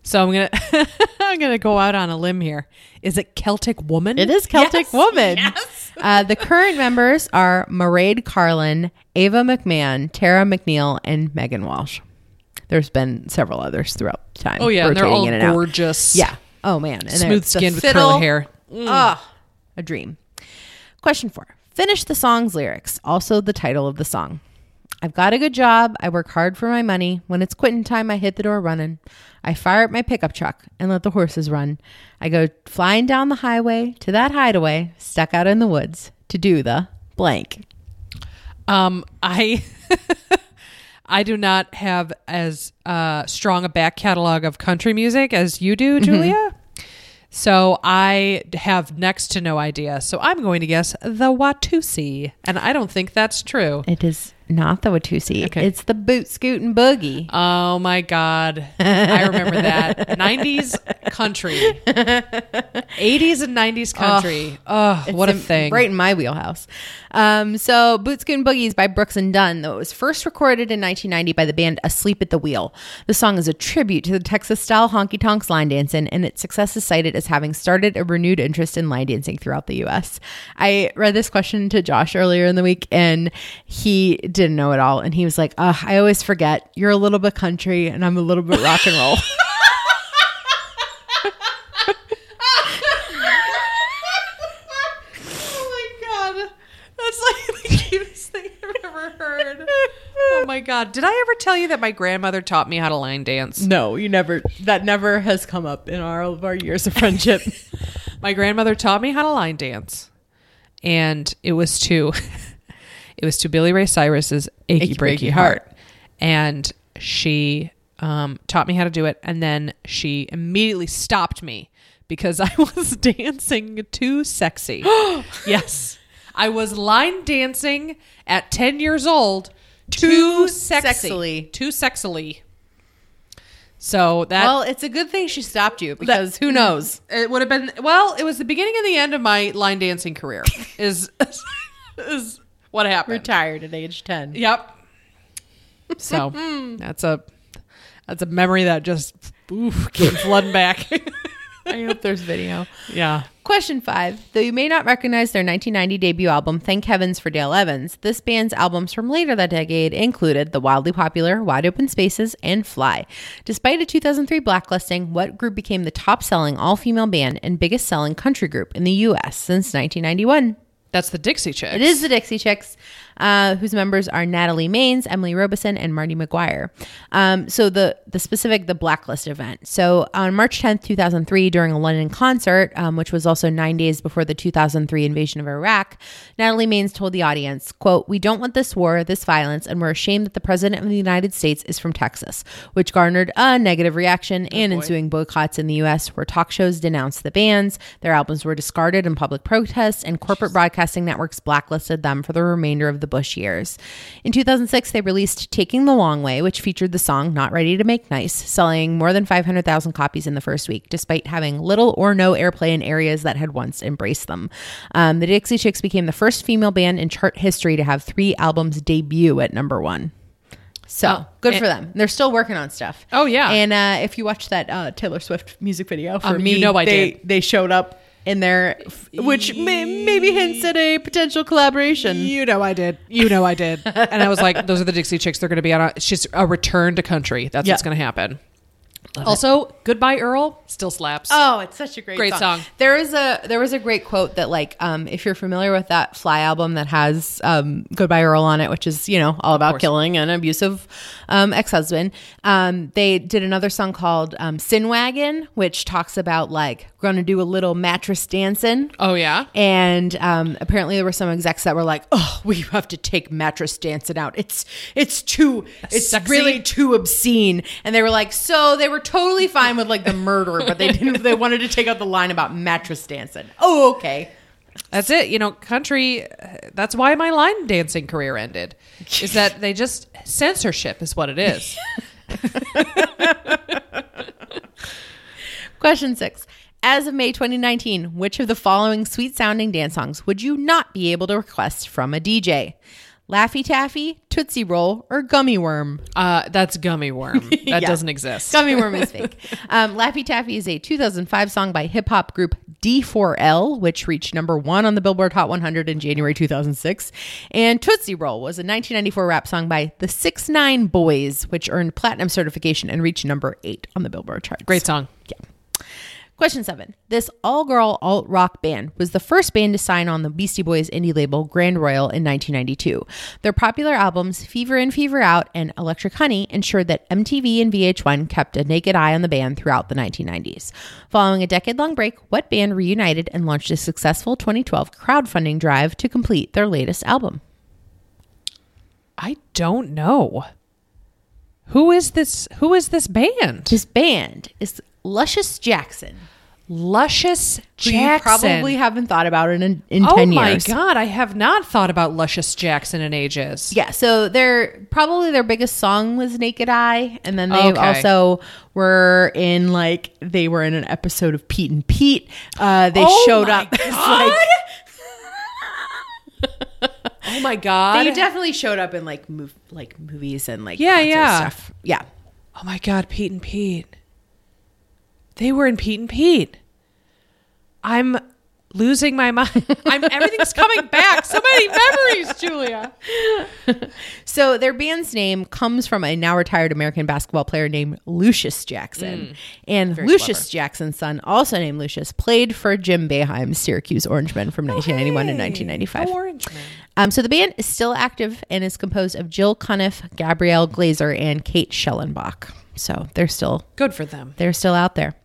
So I'm gonna I'm gonna go out on a limb here. Is it Celtic Woman? It is Celtic Yes, Woman. Yes. Uh, the current members are Mairead Carlin, Éabha McMahon, Tara McNeill, and Megan Walsh. There's been several others throughout time. Oh yeah, and they're all in and out. gorgeous. Yeah. Oh man, and smooth skinned with curly hair. Ah, a dream. Question four. Finish the song's lyrics. Also the title of the song. I've got a good job. I work hard for my money. When it's quitting time, I hit the door running. I fire up my pickup truck and let the horses run. I go flying down the highway to that hideaway stuck out in the woods to do the blank. Um, I I do not have as uh, strong a back catalog of country music as you do, Julia. So I have next to no idea. So I'm going to guess the Watusi, and I don't think that's true. It is not the Watusi. Okay. It's the boot scootin' boogie. Oh my God. I remember that. 90s country. 80s and 90s country. Oh, what a in- thing. Right in my wheelhouse. Um, so, Boot Scootin' Boogies by Brooks and Dunn, though it was first recorded in 1990 by the band Asleep at the Wheel. The song is a tribute to the Texas style honky tonks line dancing, and its success is cited as having started a renewed interest in line dancing throughout the U.S. I read this question to Josh earlier in the week, and he didn't know it all. And he was like, Ugh, I always forget you're a little bit country, and I'm a little bit rock and roll. oh my God. That's like the cutest thing I've ever heard. Oh my God. Did I ever tell you that my grandmother taught me how to line dance? no, you never, that never has come up in all of our years of friendship. My grandmother taught me how to line dance. And it was to it was to Billy Ray Cyrus's Achy, Achy Breaky, Breaky Heart. Heart. And she um, taught me how to do it. And then she immediately stopped me because I was dancing too sexy. yes. I was line dancing at 10 years old too, Too sexy. sexily. Too sexily. So that Well, it's a good thing she stopped you because who knows? it would have been well. It was the beginning and the end of my line dancing career. is is what happened? Retired at age 10. Yep. So that's a that's a memory that just oof, came flooding back. I hope there's video. yeah. Question five. Though you may not recognize their 1990 debut album, Thank Heavens for Dale Evans, this band's albums from later that decade included the wildly popular Wide Open Spaces and Fly. Despite a 2003 blacklisting, what group became the top selling all female band and biggest selling country group in the U.S. since 1991? That's the Dixie Chicks. It is the Dixie Chicks, uh, whose members are Natalie Maines, Emily Robison, and Martie Maguire. Um, so the the specific the blacklist event. So on March 10th, 2003, during a London concert, um, which was also nine days before the 2003 invasion of Iraq, Natalie Maines told the audience, "quote We don't want this war, this violence, and we're ashamed that the president of the United States is from Texas," which garnered a negative reaction and ensuing boycotts in the U.S., where talk shows denounced the bands, their albums were discarded in public protests, and corporate broadcasting networks blacklisted them for the remainder of the Bush years. In 2006, they released Taking the Long Way, which featured the song Not Ready to Make Nice, selling more than 500,000 copies in the first week, despite having little or no airplay in areas that had once embraced them. Um, the Dixie Chicks became the first female band in chart history to have three albums debut at number one. So Oh, good and- for them. They're still working on stuff. Oh, yeah. And uh, if you watch that uh, Taylor Swift music video for Um, me, you know I they, did. They showed up in there, which may, maybe hints at a potential collaboration. You know I did. You know I did. and I was like, those are the Dixie Chicks. They're going to be on a. It's just a return to country. That's Yeah. what's going to happen. also, goodbye Earl still slaps. Oh, it's such a great, Great song. There is a there was a great quote that like um if you're familiar with that Fly album that has um Goodbye Earl on it, which is you know all about killing an abusive um ex husband. Um, they did another song called um, Sin Wagon, which talks about like going to do a little mattress dancing. Oh yeah. And um, apparently, there were some execs that were like, "Oh, we have to take mattress dancing out. It's it's too it's Sexy? really too obscene." And they were like, "So they were totally fine with like the murder, but they didn't. They wanted to take out the line about mattress dancing." Oh, okay. That's it. You know, country. That's why my line dancing career ended. Is that they just censorship is what it is. Question six. As of May 2019, which of the following sweet sounding dance songs would you not be able to request from a DJ? Laffy Taffy, Tootsie Roll, or Gummy Worm? Uh, that's gummy worm. That Yeah. doesn't exist. Gummy Worm is fake. Um, Laffy Taffy is a 2005 song by hip hop group D4L, which reached number one on the Billboard Hot 100 in January 2006. And Tootsie Roll was a 1994 rap song by the 6 9 Boys, which earned platinum certification and reached number eight on the Billboard charts. Great song. Question seven. This all girl alt rock band was the first band to sign on the Beastie Boys indie label Grand Royal in 1992. Their popular albums Fever In, Fever Out, and Electric Honey ensured that MTV and VH1 kept a naked eye on the band throughout the 1990s. Following a decade long break, what band reunited and launched a successful 2012 crowdfunding drive to complete their latest album? I don't know. Who is this? Who is this band? This band is Luscious Jackson. Luscious who Jackson. You probably haven't thought about it in, in oh 10 my god, I have not thought about Luscious Jackson in ages. Yeah, so their probably their biggest song was Naked Eye, and then they Okay. also were in like they were in an episode of Pete and Pete. Uh, they Oh showed up as like Oh my god. they definitely showed up in like mov- like movies and like Yeah, yeah. stuff. Yeah, oh my god, Pete and Pete. They were in Pete and Pete. I'm losing my mind. I'm everything's coming back. So many memories, Julia. So their band's name comes from a now retired American basketball player named Lucius Mm. Jackson. and Lucius Jackson's son, also named Lucius, played for Jim Boeheim's Syracuse Orangemen from 1991 to 1995. Orange Man. Um, so the band is still active and is composed of Jill Cunniff, Gabrielle Glaser, and Kate Schellenbach. So they're still Good for them. they're still out there.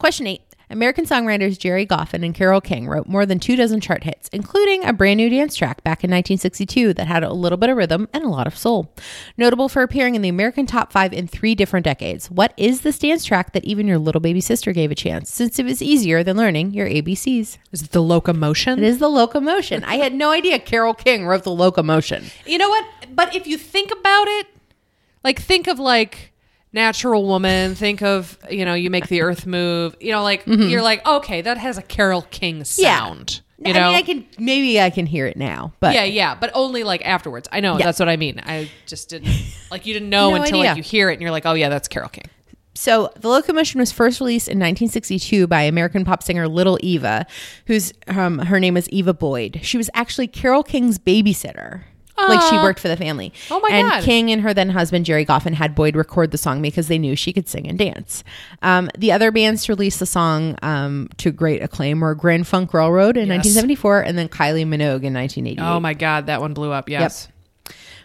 Question eight. American songwriters Gerry Goffin and Carole King wrote more than two dozen chart hits, including a brand new dance track back in 1962 that had a little bit of rhythm and a lot of soul. Notable for appearing in the American top five in three different decades. What is this dance track that even your little baby sister gave a chance, since it was easier than learning your ABCs? Is it the locomotion? It is the locomotion. I had no idea Carole King wrote the locomotion. You know what? But if you think about it, like think of like natural woman. Think of you know, you make the earth move. You know, like you're like, okay, that has a Carole King sound. You know, I mean, I can maybe I can hear it now, but yeah, yeah, but only like afterwards. I know Yeah. that's what I mean. I just didn't like you didn't know No until idea. like you hear it and you're like, oh yeah, that's Carole King. So, The Locomotion was first released in 1962 by American pop singer Little Eva, whose um, her name was Eva Boyd. She was actually Carole King's babysitter. Like she worked for the family. Oh my and God. King and her then husband Gerry Goffin had Boyd record the song because they knew she could sing and dance. Um, the other bands to release the song um, to great acclaim were Grand Funk Railroad in 1974 and then Kylie Minogue in 1988. Oh my god, that one blew up. Yes.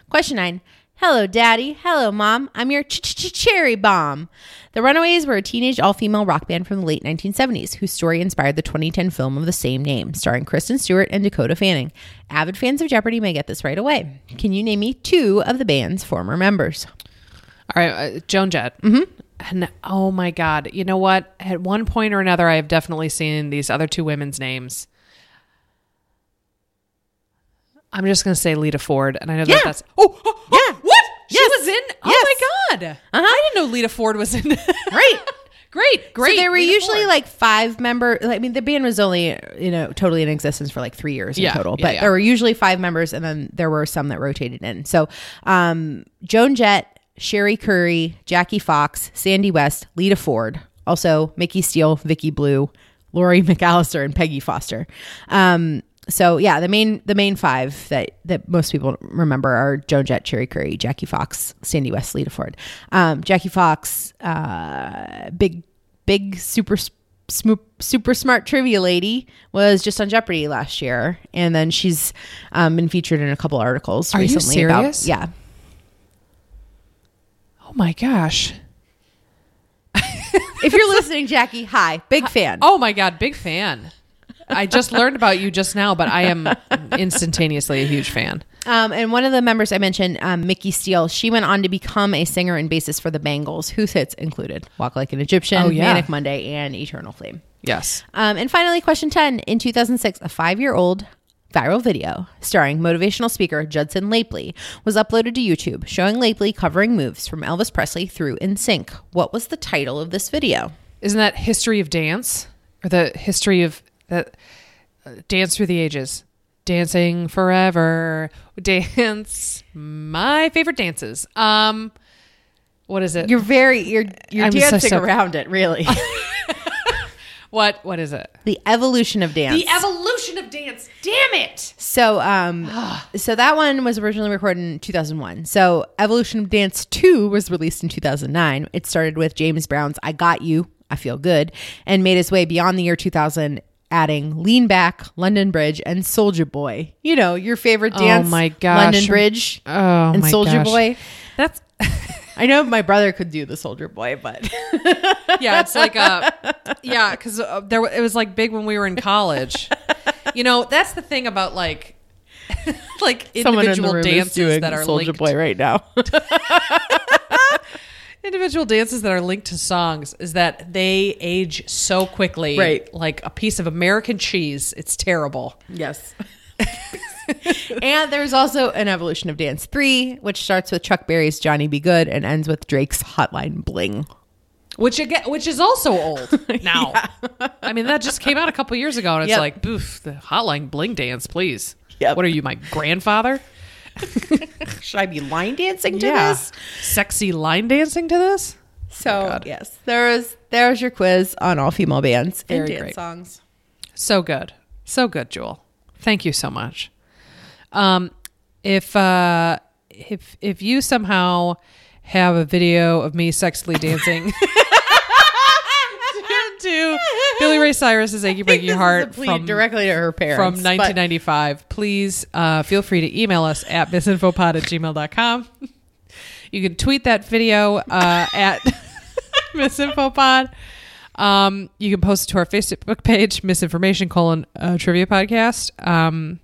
Question nine. Hello, Daddy. Hello, Mom. I'm your ch- ch- ch- cherry bomb. The Runaways were a teenage all female rock band from the late 1970s whose story inspired the 2010 film of the same name, starring Kristen Stewart and Dakota Fanning. Avid fans of Jeopardy may get this right away. Can you name me two of the band's former members? All right, uh, Joan Jett. Mm-hmm. And oh my god, you know what? At one point or another, I have definitely seen these other two women's names. I'm just gonna say Lita Ford, and I know Yeah. that that's oh, oh, oh, she Yes. was in. Yes. Oh my god, I didn't know Lita Ford was in. Right. great, great. so there were Lita usually Ford. like five member. I mean, the band was only you know totally in existence for like three years in Yeah, total, yeah, but yeah. there were usually five members, and then there were some that rotated in. So, um, Joan Jett, Cherie Currie, Jackie Fox, Sandy West, Lita Ford, also Micki Steele, Vicki Blue, Lori McAllister, and Peggy Foster. Um, so yeah, the main the main five that that most people remember are Joan Jett, Cherie Currie, Jackie Fox, Sandy West, Lita Ford. Um, Jackie Fox, uh, big big super sm- super smart trivia lady was just on Jeopardy last year, and then she's um, been featured in a couple articles Are you recently. about- serious? yeah, oh my gosh. if you're listening, Jackie, hi, big fan. Oh my god, big fan. I just learned about you just now, but I am instantaneously a huge fan. Um, and one of the members I mentioned, um, Micki Steele, she went on to become a singer and bassist for the Bangles, whose hits included "Walk Like an Egyptian," Oh, yeah. "Manic Monday," and "Eternal Flame." Yes. Um, and finally, question 10. In 2006, a five year old viral video starring motivational speaker Judson Laipply was uploaded to YouTube showing Lapely covering moves from Elvis Presley through NSYNC. What was the title of this video? Isn't that history of dance or the history of that uh, dance through the ages? Dancing forever, dance. My favorite dances. Um, what is it? You're very, you're, you're I'm so dancing around it, really. what? What is it? the evolution of dance. The evolution of dance. Damn it! So, um, so that one was originally recorded in 2001. So, Evolution of Dance 2 was released in 2009. It started with James Brown's I Got You, I Feel Good, and made its way beyond the year 2000, adding Lean Back, London Bridge, and Soldier Boy. You know, your favorite dance. Oh my gosh. London Bridge Oh my gosh. and Soldier. Boy. That's I know my brother could do the Soldier Boy, but yeah. It's like a yeah because uh, there it was like big when we were in college. You know that's the thing about like like someone in individual is dances doing that are Soldier Boy right now. Individual dances that are linked to songs is that they age so quickly Right. like a piece of american cheese it's terrible Yes. and there's also an evolution of Dance 3, which starts with Chuck Berry's Johnny B. Goode and ends with Drake's Hotline Bling. which again which is also old now i mean that just came out a couple years ago and it's Yep. like boof the hotline bling dance please Yep. what are you my grandfather Should I be line dancing to yeah this? sexy line dancing to this So, God. yes, there's there's your quiz on all female bands and dance great. songs. So good. So good, Jewel. Thank you so much. Um if uh if if you somehow have a video of me sexily dancing to Billy Ray Cyrus's Achy Breaky Heart from, directly to her parents from but- 1995, please uh, feel free to email us at misinfopod at gmail.com. You can tweet that video uh, at misinfopod. Um, you can post it to our Facebook page, misinformation colon uh, trivia podcast. Um,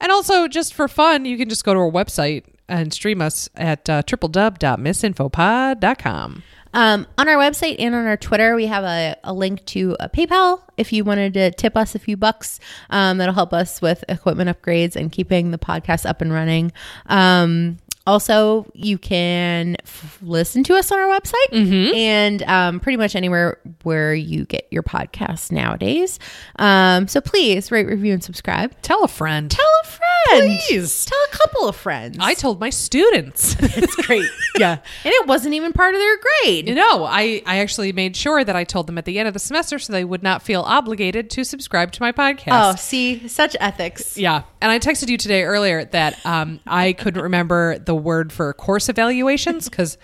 and also, just for fun, you can just go to our website and stream us at uh, www.misinfopod.com. Um, on our website and on our Twitter, we have a, a link to a PayPal if you wanted to tip us a few bucks. Um, that'll help us with equipment upgrades and keeping the podcast up and running. Um, Also, you can f- listen to us on our website and um, pretty much anywhere where you get your podcasts nowadays. Um, so please rate, review, and subscribe. Tell a friend. Tell a friend. Please. Tell a couple of friends. I told my students. it's great. yeah. And it wasn't even part of their grade. no, I, I actually made sure that I told them at the end of the semester so they would not feel obligated to subscribe to my podcast. Oh, see, such ethics. Yeah. And I texted you today earlier that um, I couldn't remember the word for course evaluations because,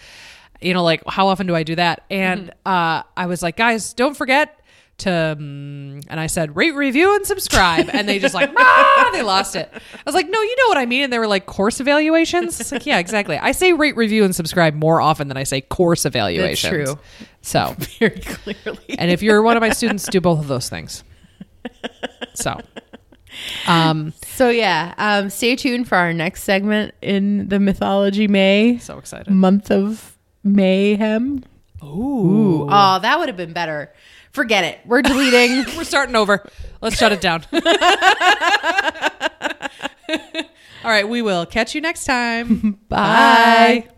you know, like how often do I do that? And uh, I was like, guys, don't forget to, um, and I said, rate, review, and subscribe. And they just like, ah, they lost it. I was like, no, you know what I mean. And they were like, course evaluations. It's like, yeah, exactly. I say rate, review, and subscribe more often than I say course evaluations. true. So, Very clearly. and if you're one of my students, do both of those things. So, um, So yeah, um, stay tuned for our next segment in the Mythology May so excited. month of mayhem. Ooh. Oh, that would have been better. Forget it. We're deleting. We're starting over. Let's shut it down. All right, we will catch you next time. Bye.